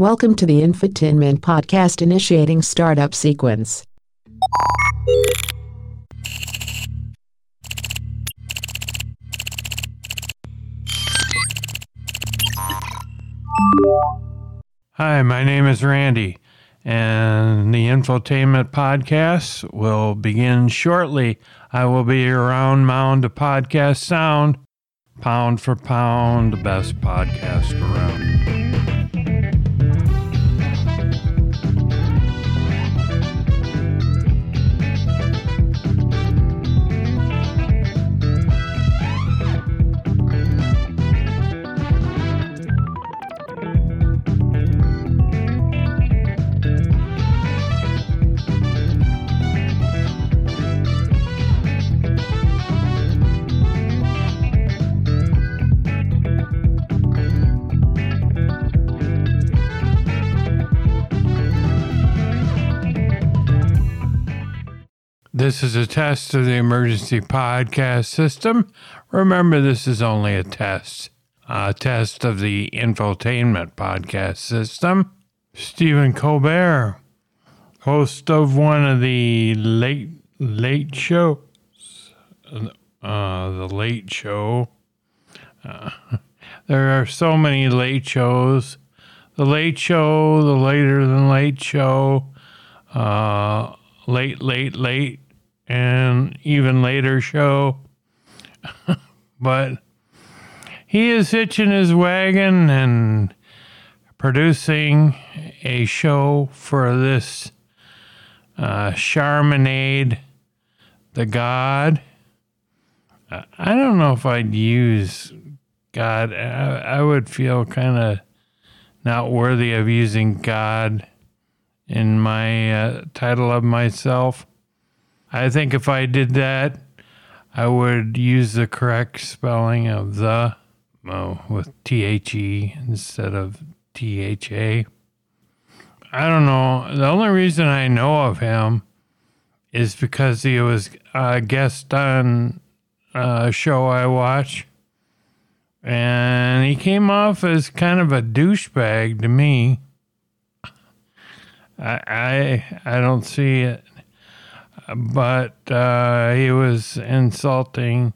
Welcome to the Infotainment Podcast initiating startup sequence. Hi, my name is Randy, and the Infotainment Podcast will begin shortly. I will be around Mound to Podcast Sound, pound for pound, the best podcast around. This is a test of the emergency podcast system. Remember, this is only a test. A test of the infotainment podcast system. Stephen Colbert, host of one of the late late shows, uh, the Late Show. Uh, there are so many late shows. The Late Show, the Later Than Late Show, uh, Late Late Late, and even later show. but he is hitching his wagon and producing a show for this uh, Charminade, the God. I don't know if I'd use God. I, I would feel kind of not worthy of using God in my uh, title of myself. I think if I did that, I would use the correct spelling of the oh, with T H E instead of T H A. I don't know. The only reason I know of him is because he was a guest on a show I watch. And he came off as kind of a douchebag to me. I I, I don't see it but uh, he was insulting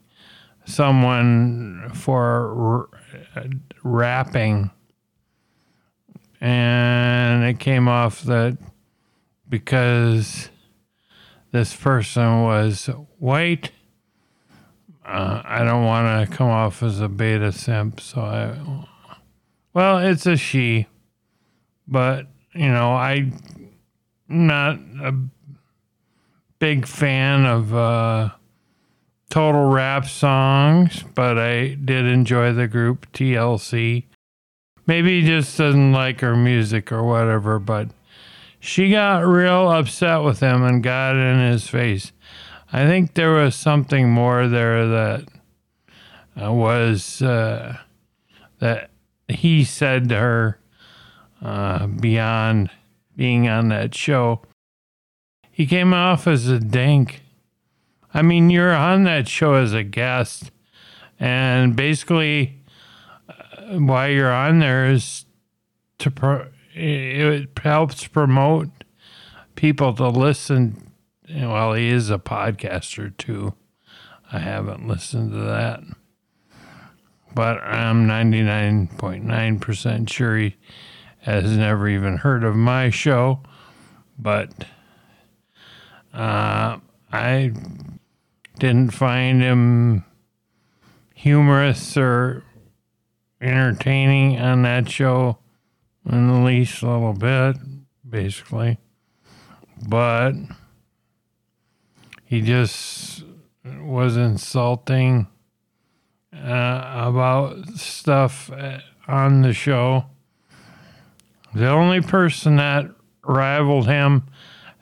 someone for r- rapping. And it came off that because this person was white, uh, I don't want to come off as a beta simp. So I, well, it's a she, but you know, I not a big fan of uh, total rap songs, but I did enjoy the group TLC. Maybe he just doesn't like her music or whatever, but she got real upset with him and got in his face. I think there was something more there that uh, was uh, that he said to her uh, beyond being on that show he came off as a dink. I mean, you're on that show as a guest, and basically, uh, why you're on there is to pro- it helps promote people to listen. Well, he is a podcaster too. I haven't listened to that, but I'm 99.9% sure he has never even heard of my show. But uh, I didn't find him humorous or entertaining on that show in the least little bit, basically. But he just was insulting uh, about stuff uh, on the show. The only person that rivaled him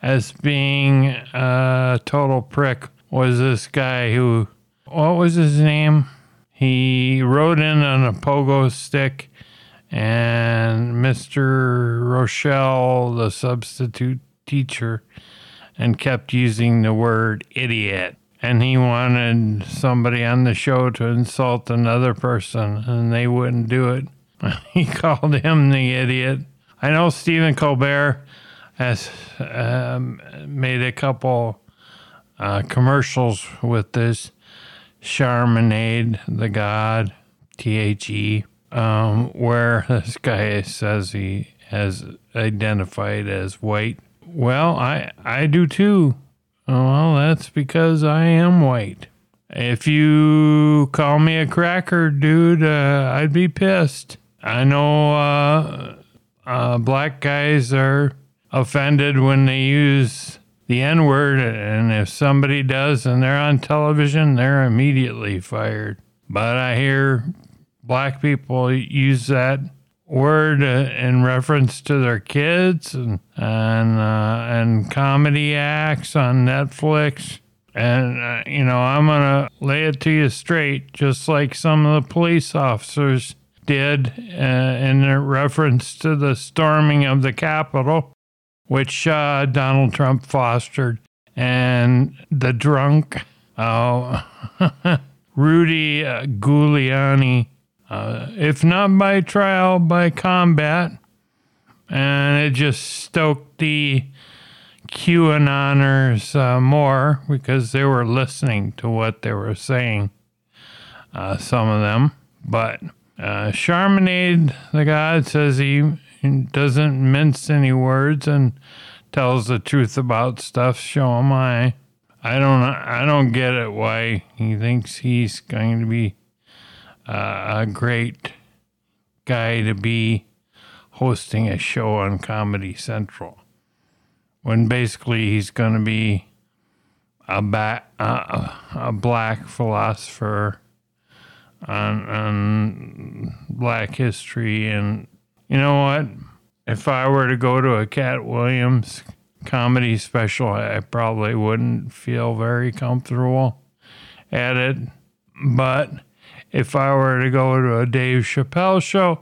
as being a total prick was this guy who, what was his name? He rode in on a pogo stick, and Mr. Rochelle, the substitute teacher, and kept using the word idiot. And he wanted somebody on the show to insult another person, and they wouldn't do it. he called him the idiot. I know Stephen Colbert has um, made a couple uh, commercials with this Charminade, the God, T H E, um, where this guy says he has identified as white. Well, I I do too. Well, that's because I am white. If you call me a cracker, dude, uh, I'd be pissed. I know uh, uh, black guys are offended when they use the N word, and if somebody does and they're on television, they're immediately fired. But I hear black people use that word in reference to their kids and and uh, and comedy acts on Netflix. And uh, you know, I'm gonna lay it to you straight, just like some of the police officers did uh, in reference to the storming of the Capitol, which uh, Donald Trump fostered, and the drunk, oh, Rudy uh, Giuliani uh, if not by trial, by combat. And it just stoked the QAnoners uh, more because they were listening to what they were saying, uh, some of them. But uh, Charminade, the God, says he doesn't mince any words and tells the truth about stuff. Show him I. I don't. I don't get it. Why he thinks he's going to be uh, a great guy to be hosting a show on Comedy Central when basically he's going to be a, ba- uh, a black philosopher on, on black history. And you know what? If I were to go to a Katt Williams comedy special, I probably wouldn't feel very comfortable at it. But if I were to go to a Dave Chappelle show,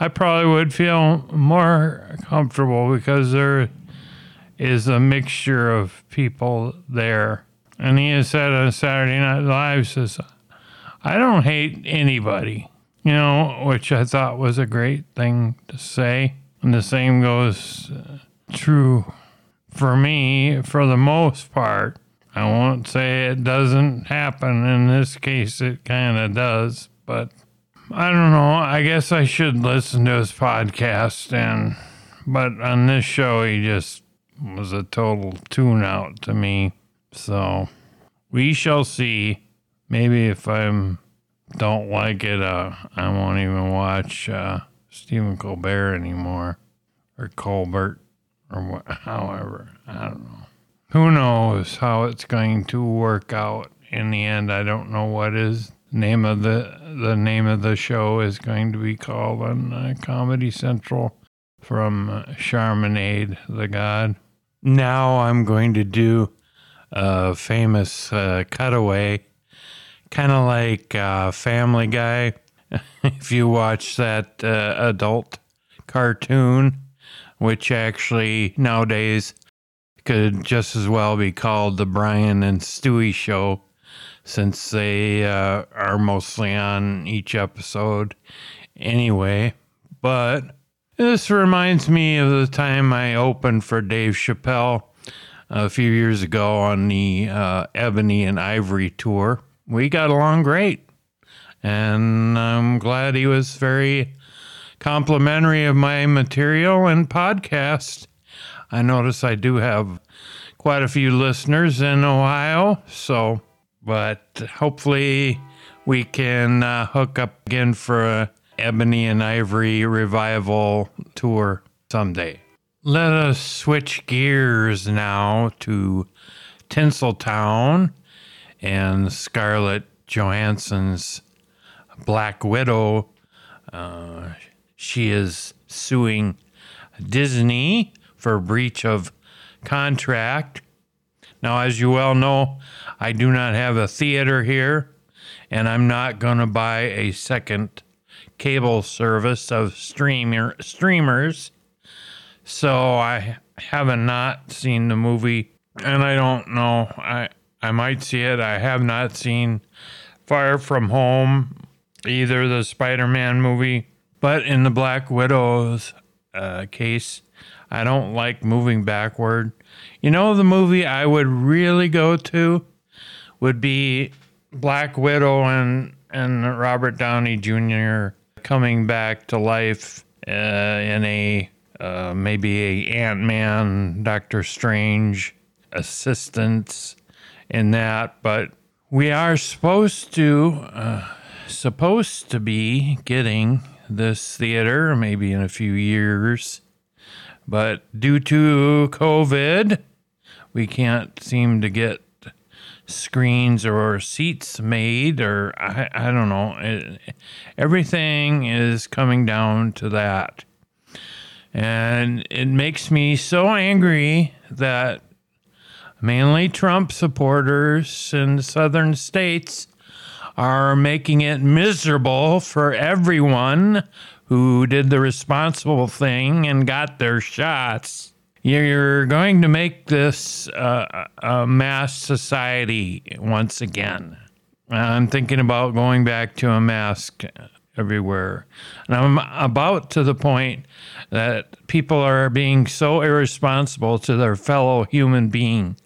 I probably would feel more comfortable because there is a mixture of people there. And he has said on Saturday Night Live, says, I don't hate anybody, you know, which I thought was a great thing to say. And the same goes uh, true for me for the most part. I won't say it doesn't happen. In this case, it kind of does, but I don't know. I guess I should listen to his podcast. And, but on this show, he just was a total tune out to me. So we shall see. Maybe if I don't like it, uh, I won't even watch uh, Stephen Colbert anymore or Colbert or what, however. I don't know who knows how it's going to work out in the end. I don't know what is name of the the name of the show is going to be called on uh, Comedy Central from uh, Charminade, the God. Now I'm going to do a famous uh, cutaway, kind of like uh, Family Guy. if you watch that uh, adult cartoon, which actually nowadays could just as well be called the Brian and Stewie Show, since they uh, are mostly on each episode anyway. But this reminds me of the time I opened for Dave Chappelle a few years ago on the uh, Ebony and Ivory tour. We got along great, and I'm glad he was very complimentary of my material and podcast. I notice I do have quite a few listeners in Ohio, so, but hopefully we can uh, hook up again for a Ebony and Ivory revival tour someday. Let us switch gears now to Tinseltown and Scarlett Johansson's Black Widow. Uh, she is suing Disney for breach of contract. Now, as you well know, I do not have a theater here, and I'm not going to buy a second cable service of streamer streamers. So I haven't not seen the movie, and I don't know. I I might see it. I have not seen Far From Home, either the Spider-Man movie, but in the Black Widows uh, case. I don't like moving backward. You know, the movie I would really go to would be Black Widow and, and Robert Downey Jr. coming back to life uh, in a uh, maybe a Ant Man, Doctor Strange assistance in that, but we are supposed to uh, supposed to be getting this theater maybe in a few years, but due to COVID, we can't seem to get screens or seats made, or I, I don't know. It, everything is coming down to that. And it makes me so angry that mainly Trump supporters in southern states are making it miserable for everyone who did the responsible thing and got their shots. You're going to make this uh, a mass society once again. I'm thinking about going back to a mask everywhere. And I'm about to the point that people are being so irresponsible to their fellow human being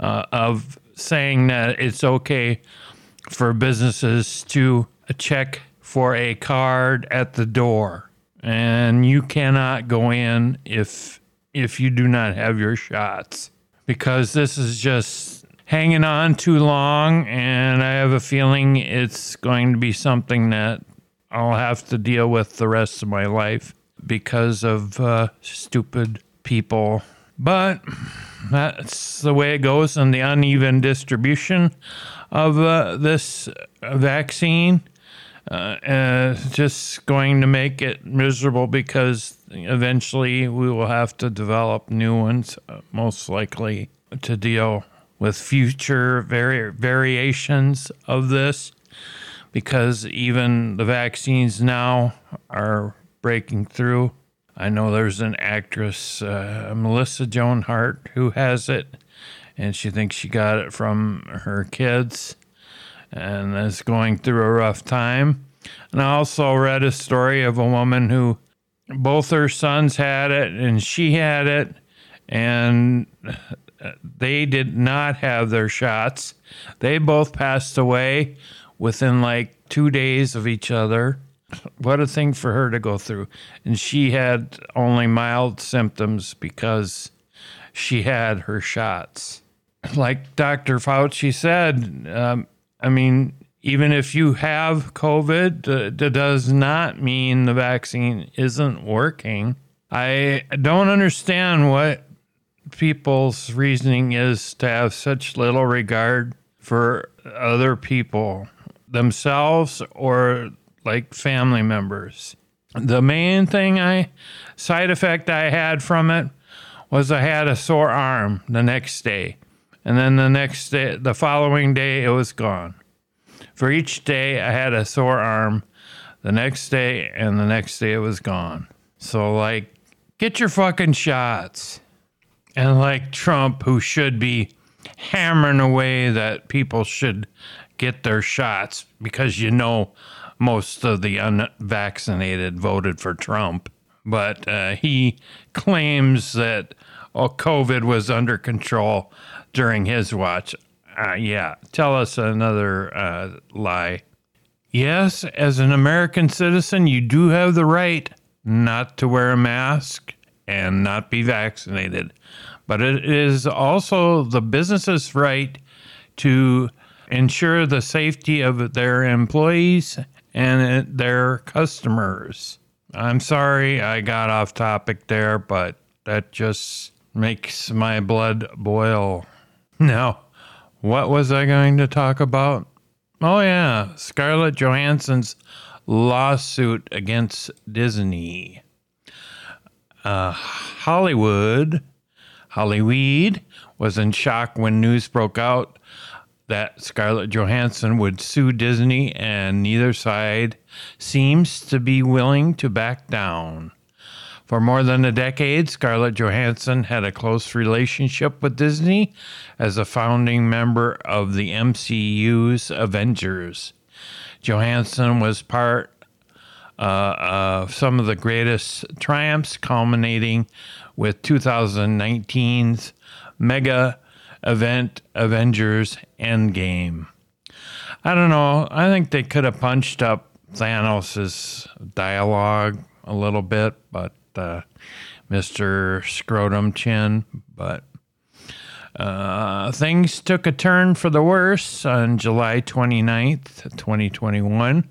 uh, of saying that it's okay for businesses to check for a card at the door and you cannot go in if if you do not have your shots because this is just hanging on too long and I have a feeling it's going to be something that I'll have to deal with the rest of my life because of uh, stupid people. But that's the way it goes and the uneven distribution of uh, this vaccine. Uh, just going to make it miserable because eventually we will have to develop new ones, uh, most likely to deal with future vari- variations of this because even the vaccines now are breaking through. I know there's an actress, uh, Melissa Joan Hart, who has it, and she thinks she got it from her kids and is going through a rough time. And I also read a story of a woman who both her sons had it and she had it, and they did not have their shots. They both passed away within like two days of each other. What a thing for her to go through. And she had only mild symptoms because she had her shots. Like Dr. Fauci said, um, I mean, even if you have COVID, uh, that does not mean the vaccine isn't working. I don't understand what people's reasoning is to have such little regard for other people themselves or like family members. The main thing I side effect I had from it was I had a sore arm the next day. And then the next day, the following day, it was gone. For each day, I had a sore arm. The next day, and the next day, it was gone. So, like, get your fucking shots. And like Trump, who should be hammering away that people should get their shots because you know most of the unvaccinated voted for Trump. But uh, he claims that oh, COVID was under control during his watch. Uh, yeah, tell us another uh, lie. Yes, as an American citizen, you do have the right not to wear a mask and not be vaccinated. But it is also the business's right to ensure the safety of their employees and their customers. I'm sorry I got off topic there, but that just makes my blood boil. Now, what was I going to talk about? Oh, yeah, Scarlett Johansson's lawsuit against Disney. Uh, Hollywood, Hollyweed, was in shock when news broke out that Scarlett Johansson would sue Disney, and neither side seems to be willing to back down. For more than a decade, Scarlett Johansson had a close relationship with Disney as a founding member of the MCU's Avengers. Johansson was part uh, of some of the greatest triumphs, culminating with 2019's mega event Avengers Endgame. I don't know. I think they could have punched up Thanos' dialogue a little bit, but uh, Mr. Scrotum Chin, but uh, things took a turn for the worse on July 29th, 2021.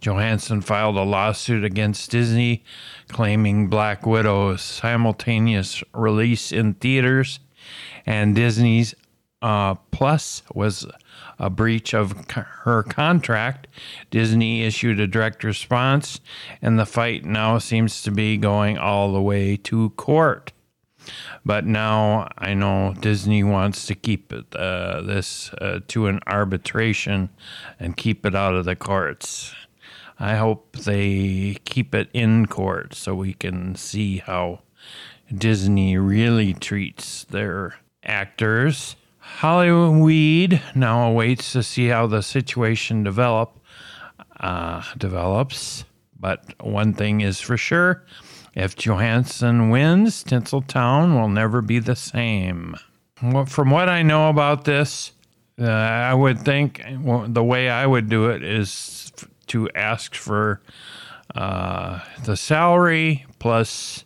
Johansson filed a lawsuit against Disney claiming Black Widow's simultaneous release in theaters and Disney's uh, Plus was a breach of her contract. Disney issued a direct response, and the fight now seems to be going all the way to court. But now I know Disney wants to keep it, uh, this uh, to an arbitration and keep it out of the courts. I hope they keep it in court so we can see how Disney really treats their actors. Hollywood now awaits to see how the situation develop uh, develops. But one thing is for sure: if Johansson wins, Tinseltown will never be the same. From what I know about this, uh, I would think well, the way I would do it is to ask for uh, the salary plus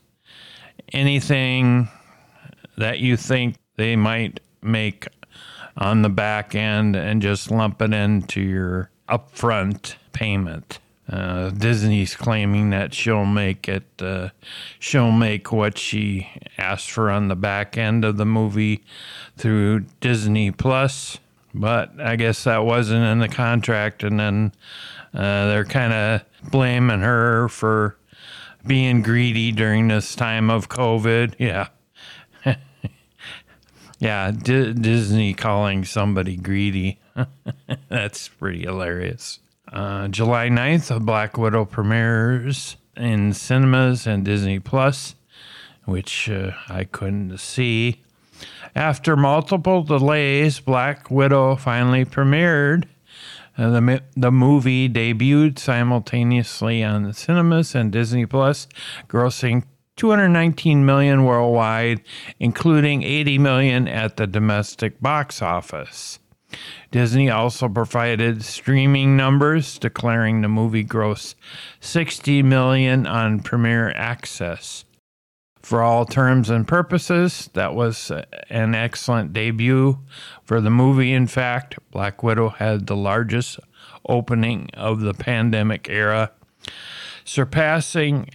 anything that you think they might make on the back end and just lump it into your upfront payment. Uh, Disney's claiming that she'll make it, uh, she'll make what she asked for on the back end of the movie through Disney Plus, but I guess that wasn't in the contract, and then uh, they're kind of blaming her for being greedy during this time of COVID. Yeah. yeah, D- Disney calling somebody greedy. That's pretty hilarious. Uh, July 9th, Black Widow premieres in cinemas and Disney Plus, which uh, I couldn't see. After multiple delays, Black Widow finally premiered uh, the, the movie debuted simultaneously on the cinemas and Disney Plus, grossing 219 million worldwide, including 80 million at the domestic box office. Disney also provided streaming numbers, declaring the movie grossed 60 million on Premier Access. For all terms and purposes, that was an excellent debut for the movie. In fact, Black Widow had the largest opening of the pandemic era, surpassing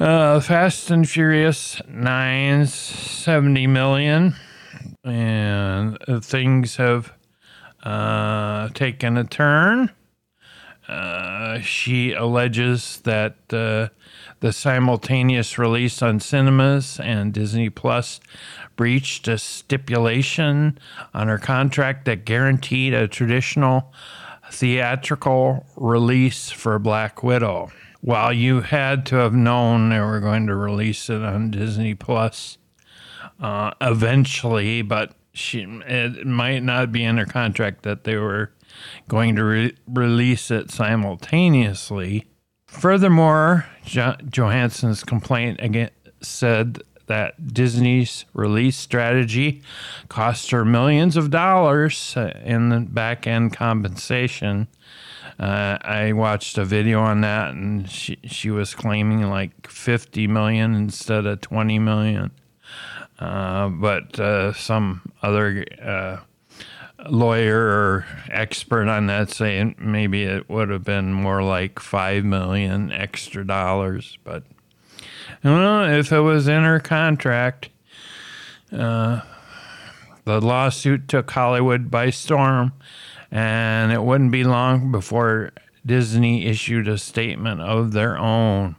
uh, Fast and Furious 9's 70 million. And things have uh, taken a turn. She alleges that uh, the simultaneous release on cinemas and Disney Plus breached a stipulation on her contract that guaranteed a traditional theatrical release for Black Widow. While you had to have known they were going to release it on Disney Plus uh, eventually, but she, it might not be in her contract that they were going to re- release it simultaneously. Furthermore, jo- Johansson's complaint again said that Disney's release strategy cost her millions of dollars in back end compensation. Uh, I watched a video on that, and she she was claiming like 50 million instead of 20 million. Uh, but uh, some other uh, lawyer or expert on that saying maybe it would have been more like five million extra dollars. But well, if it was in her contract, uh, the lawsuit took Hollywood by storm, and it wouldn't be long before Disney issued a statement of their own.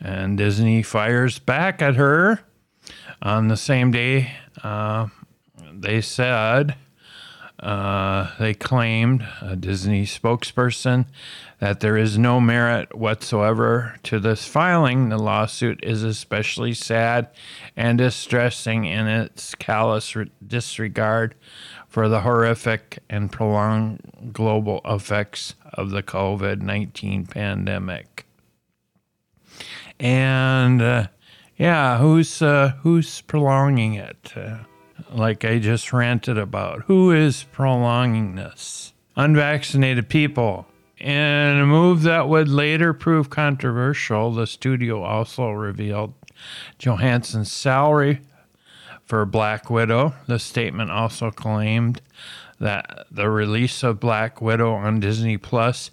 And Disney fires back at her on the same day. Uh, they said Uh, they claimed, a Disney spokesperson, that there is no merit whatsoever to this filing. The lawsuit is especially sad and distressing in its callous re- disregard for the horrific and prolonged global effects of the COVID 19 pandemic. And uh, yeah, who's uh, who's prolonging it? Like I just ranted about. Who is prolonging this? Unvaccinated people. In a move that would later prove controversial, the studio also revealed Johansson's salary for Black Widow. The statement also claimed that the release of Black Widow on Disney Plus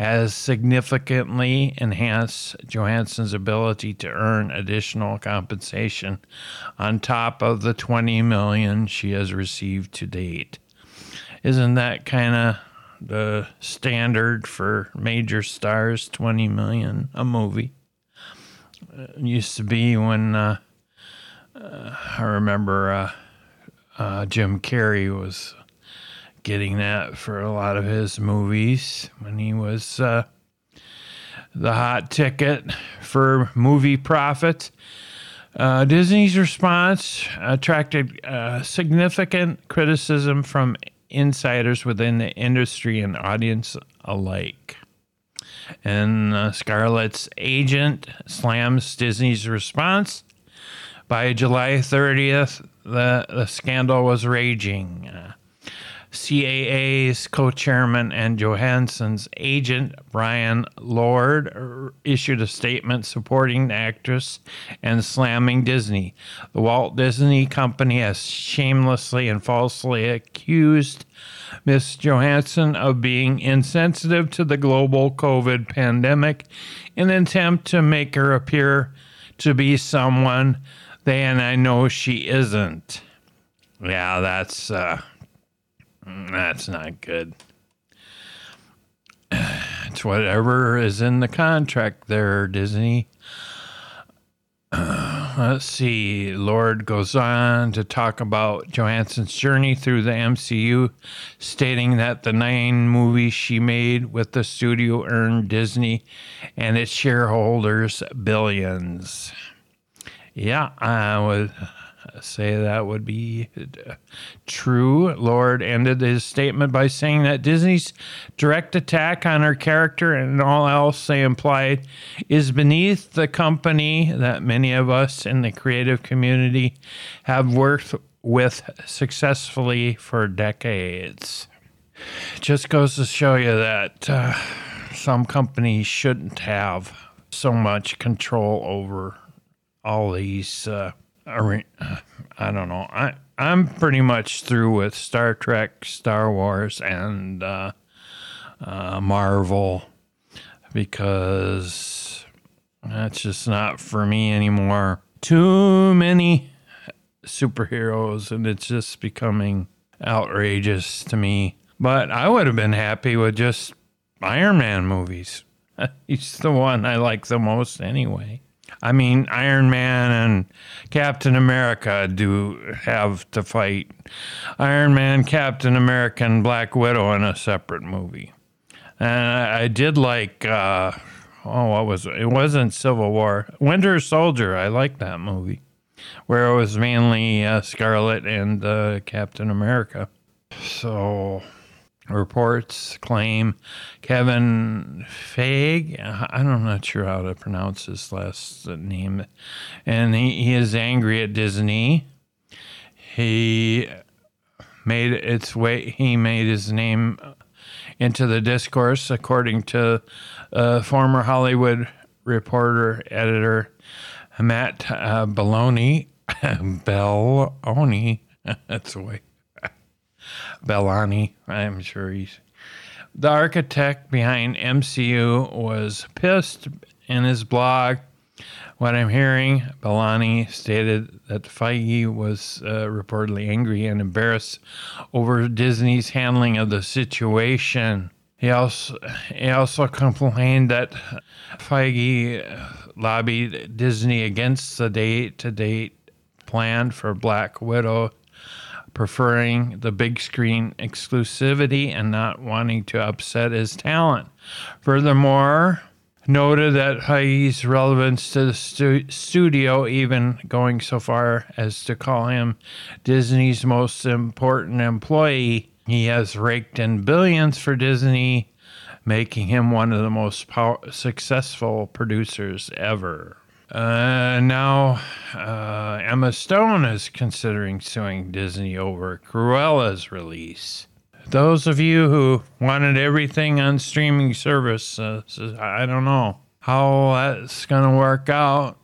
has significantly enhanced Johansson's ability to earn additional compensation on top of the 20 million she has received to date. Isn't that kind of the standard for major stars 20 million a movie? It used to be when uh, uh, I remember uh, uh Jim Carrey was getting that for a lot of his movies when he was uh, the hot ticket for movie profit. Uh, Disney's response attracted uh, significant criticism from insiders within the industry and audience alike. And uh, Scarlett's agent slams Disney's response. By July 30th, the, the scandal was raging. CAA's co chairman and Johansson's agent, Brian Lord, issued a statement supporting the actress and slamming Disney. The Walt Disney Company has shamelessly and falsely accused Miss Johansson of being insensitive to the global COVID pandemic in an attempt to make her appear to be someone they and I know she isn't. Yeah, that's. Uh, Mm, that's not good. It's whatever is in the contract there, Disney. let's see. Lord goes on to talk about Johansson's journey through the MCU, stating that the nine movies she made with the studio earned Disney and its shareholders billions. Yeah, I would say that would be uh, true. Lord ended his statement by saying that Disney's direct attack on her character and all else they implied is beneath the company that many of us in the creative community have worked with successfully for decades. Just goes to show you that uh, some companies shouldn't have so much control over all these. Uh, I I don't know. I I'm pretty much through with Star Trek, Star Wars, and uh, uh, Marvel because that's just not for me anymore. Too many superheroes, and it's just becoming outrageous to me. But I would have been happy with just Iron Man movies. He's the one I like the most anyway. I mean, Iron Man and Captain America do have to fight. Iron Man, Captain America, and Black Widow in a separate movie. And I, I did like, uh, oh, what was it? It wasn't Civil War. Winter Soldier. I like that movie, where it was mainly uh, Scarlet and uh, Captain America. So reports claim Kevin Feige, I'm not sure how to pronounce his last name, and he, he is angry at Disney. He made its way, he made his name into the discourse, according to a former Hollywood reporter, editor Matt uh, Belloni. Belloni, that's the way Bellani. I'm sure he's. The architect behind MCU was pissed in his blog. What I'm hearing, Bellani stated that Feige was uh, reportedly angry and embarrassed over Disney's handling of the situation. He also he also complained that Feige lobbied Disney against the date to date plan for Black Widow preferring the big screen exclusivity and not wanting to upset his talent. Furthermore, noted that Feige's relevance to the stu- studio, even going so far as to call him Disney's most important employee. He has raked in billions for Disney, making him one of the most pow- successful producers ever. Uh, now, uh, Emma Stone is considering suing Disney over Cruella's release. Those of you who wanted everything on streaming services, I don't know how that's going to work out.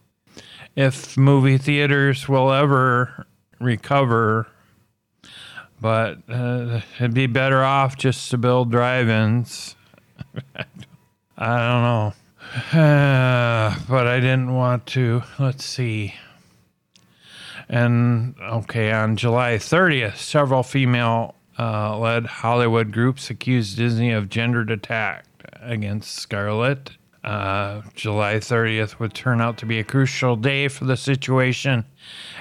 If movie theaters will ever recover, but uh, it'd be better off just to build drive ins. I don't know. but I didn't want to. Let's see. And okay, on July 30th, several female uh, led Hollywood groups accused Disney of gendered attack against Scarlett. Uh, July 30th would turn out to be a crucial day for the situation.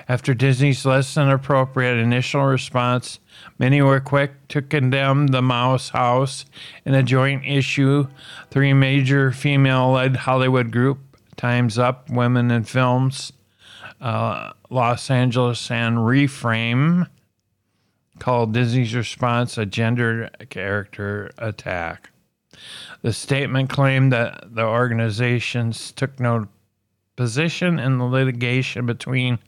After Disney's less than appropriate initial response, many were quick to condemn the Mouse House in a joint issue. Three major female led Hollywood group, Time's Up, Women in Films, uh, Los Angeles, and Reframe, called Disney's response a gender character attack. The statement claimed that the organizations took no position in the litigation between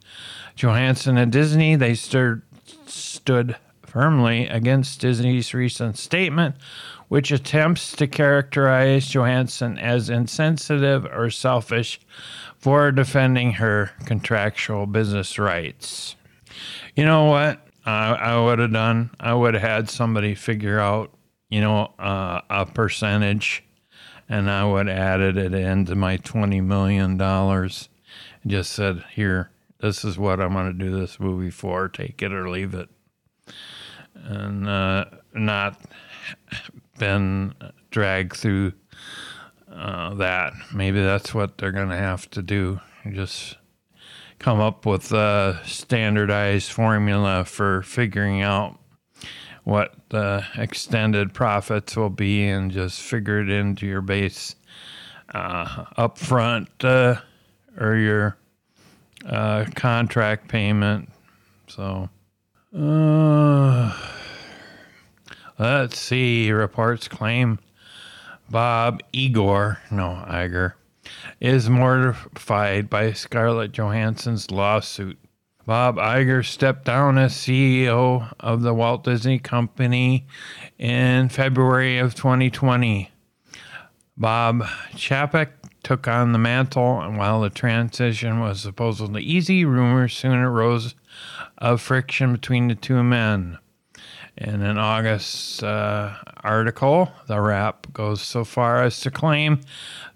Johansson and Disney. They stood, stood firmly against Disney's recent statement, which attempts to characterize Johansson as insensitive or selfish for defending her contractual business rights. You know what? I, I would have done. I would have had somebody figure out, you know, uh, a percentage, and I would added it into my twenty million dollars, just said, "Here, this is what I'm going to do this movie for. Take it or leave it," and uh, not been dragged through uh, that. Maybe that's what they're going to have to do. Just come up with a standardized formula for figuring out what the extended profits will be and just figure it into your base uh, upfront uh, or your uh, contract payment. So, uh, let's see. Reports claim Bob Igor, no, Iger, is mortified by Scarlett Johansson's lawsuit. Bob Iger stepped down as CEO of the Walt Disney Company in February of 2020. Bob Chapek took on the mantle, and while the transition was supposedly easy, rumors soon arose of friction between the two men. In an August uh, article, The Wrap goes so far as to claim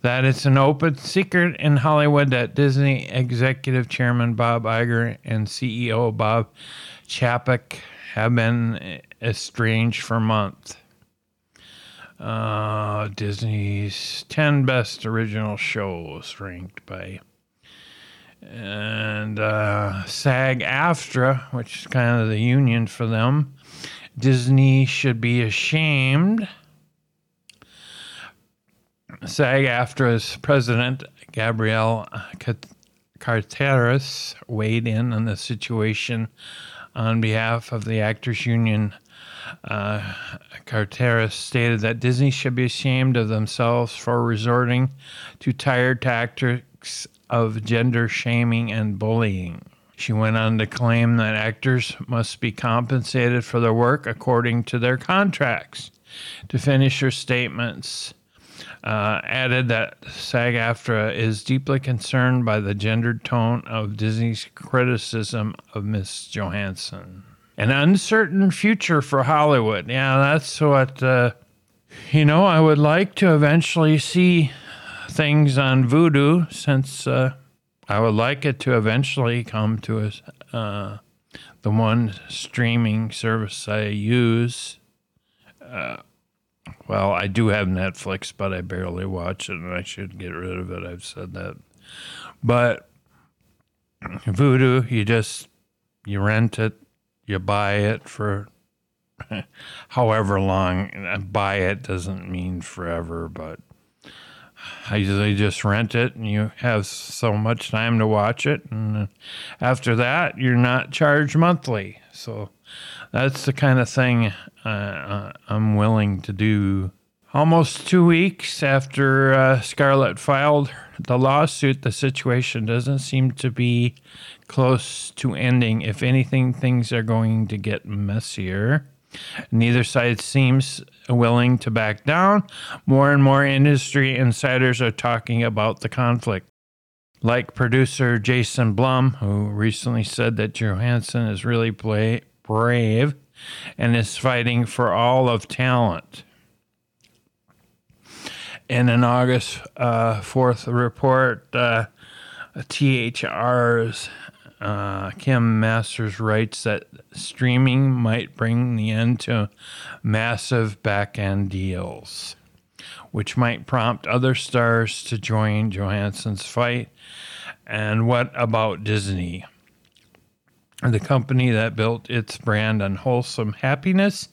that it's an open secret in Hollywood that Disney executive chairman Bob Iger and CEO Bob Chapek have been estranged for months. Uh, Disney's 10 best original shows ranked by and uh, SAG AFTRA, which is kind of the union for them, Disney should be ashamed. SAG AFTRA's president, Gabrielle Carteris, weighed in on the situation on behalf of the Actors Union. Uh, Carteris stated that Disney should be ashamed of themselves for resorting to tired tactics of gender shaming and bullying. She went on to claim that actors must be compensated for their work according to their contracts. To finish her statements, uh, added that SAG AFTRA is deeply concerned by the gendered tone of Disney's criticism of Miss Johansson. An uncertain future for Hollywood. Yeah, that's what, uh, you know, I would like to eventually see things on Vudu since uh, I would like it to eventually come to us. Uh, the one streaming service I use. Uh, well, I do have Netflix, but I barely watch it, and I should get rid of it. I've said that. But Vudu, you just you rent it, you buy it for however long. Buy it doesn't mean forever, but I usually just rent it and you have so much time to watch it. And after that, you're not charged monthly. So that's the kind of thing uh, uh I'm willing to do. Almost two weeks after uh, Scarlett filed the lawsuit, the situation doesn't seem to be close to ending. If anything, things are going to get messier. Neither side seems willing to back down. More and more industry insiders are talking about the conflict. Like producer Jason Blum, who recently said that Johansson is really play, brave and is fighting for all of talent. In an August uh, 4th report, uh, THR's uh, Kim Masters writes that streaming might bring the end to massive back end deals, which might prompt other stars to join Johansson's fight. And what about Disney? The company that built its brand on wholesome happiness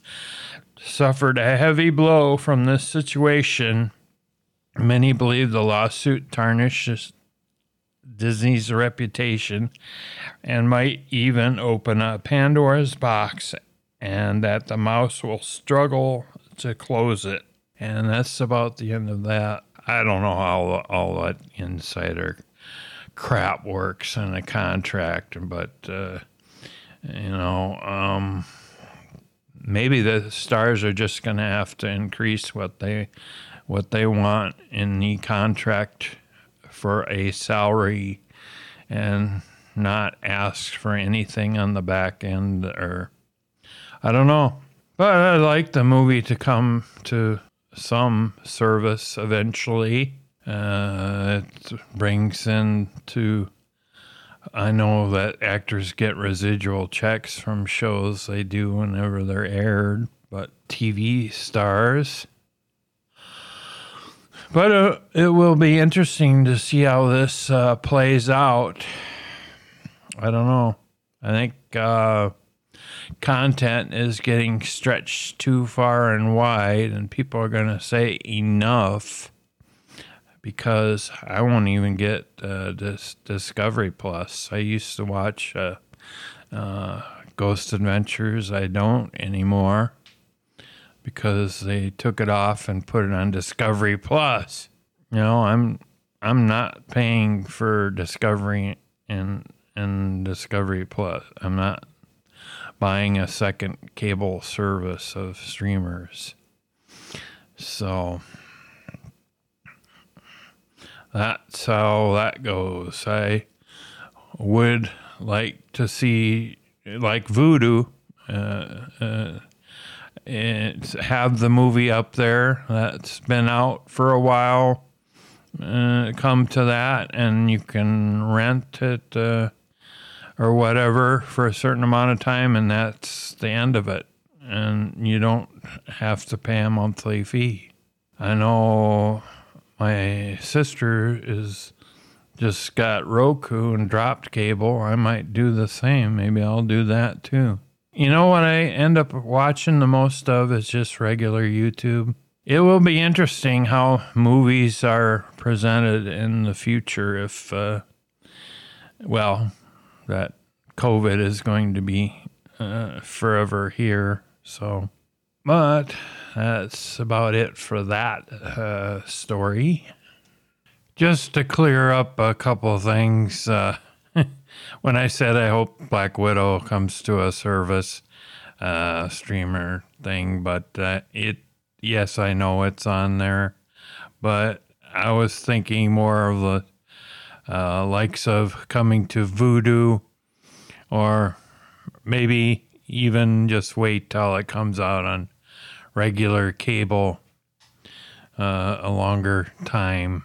suffered a heavy blow from this situation. Many believe the lawsuit tarnishes Disney's reputation and might even open a Pandora's box and that the mouse will struggle to close it. And that's about the end of that. I don't know how all that insider crap works in a contract, but uh, you know, um, maybe the stars are just going to have to increase what they what they want in the contract for a salary and not ask for anything on the back end or I don't know. But I'd like the movie to come to some service eventually. Uh, it brings in to I know that actors get residual checks from shows they do whenever they're aired, but TV stars but uh, it will be interesting to see how this uh, plays out. I don't know. I think uh, content is getting stretched too far and wide, and people are going to say enough because I won't even get uh, this Discovery Plus. I used to watch uh, uh, Ghost Adventures. I don't anymore because they took it off and put it on Discovery Plus. You know, I'm I'm not paying for Discovery and and Discovery Plus. I'm not buying a second cable service of streamers. So that's how that goes. I would like to see like Vudu, uh, uh, have the movie up there that's been out for a while. Uh, come to that, and you can rent it uh, or whatever for a certain amount of time, and that's the end of it. And you don't have to pay a monthly fee. I know my sister is just got Roku and dropped cable. I might do the same. Maybe I'll do that too. You know what I end up watching the most of is just regular YouTube. It will be interesting how movies are presented in the future if, uh, well, that COVID is going to be uh, forever here. So, but that's about it for that uh, story. Just to clear up a couple things. Uh, when I said I hope Black Widow comes to a service uh, streamer thing, but uh, it yes, I know it's on there, but I was thinking more of the uh, likes of coming to Vudu, or maybe even just wait till it comes out on regular cable uh, a longer time.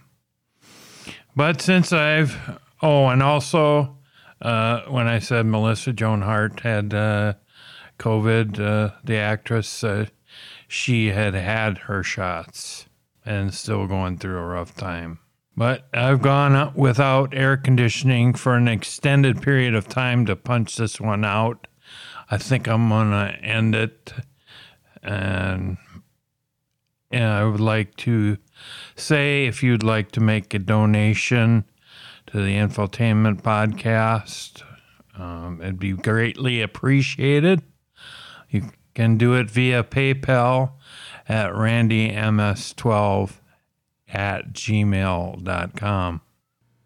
But since I've oh, and also uh, when I said Melissa Joan Hart had uh, COVID, uh, the actress, she had had her shots and still going through a rough time. But I've gone without air conditioning for an extended period of time to punch this one out. I think I'm gonna end it, and and I would like to say if you'd like to make a donation to the Infotainment Podcast, um, it'd be greatly appreciated. You can do it via PayPal at randyms12 at gmail.com.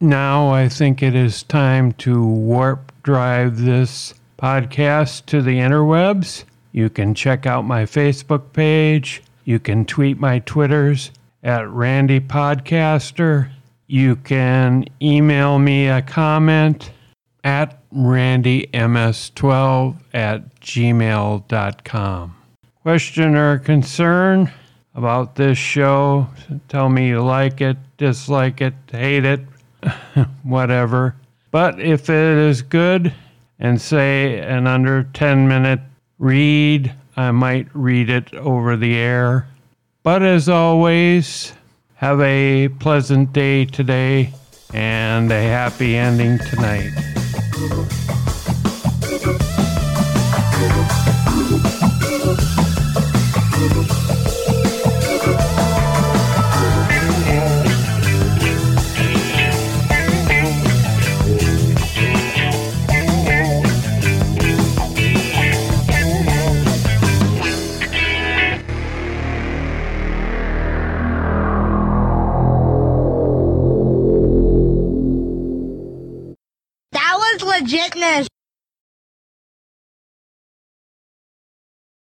Now I think it is time to warp drive this podcast to the interwebs. You can check out my Facebook page. You can tweet my Twitters at Randy Podcaster. You can email me a comment at randyms12 at gmail.com. Question or concern about this show? Tell me you like it, dislike it, hate it, whatever. But if it is good and say an under 10 minute read, I might read it over the air. But as always, have a pleasant day today and a happy ending tonight.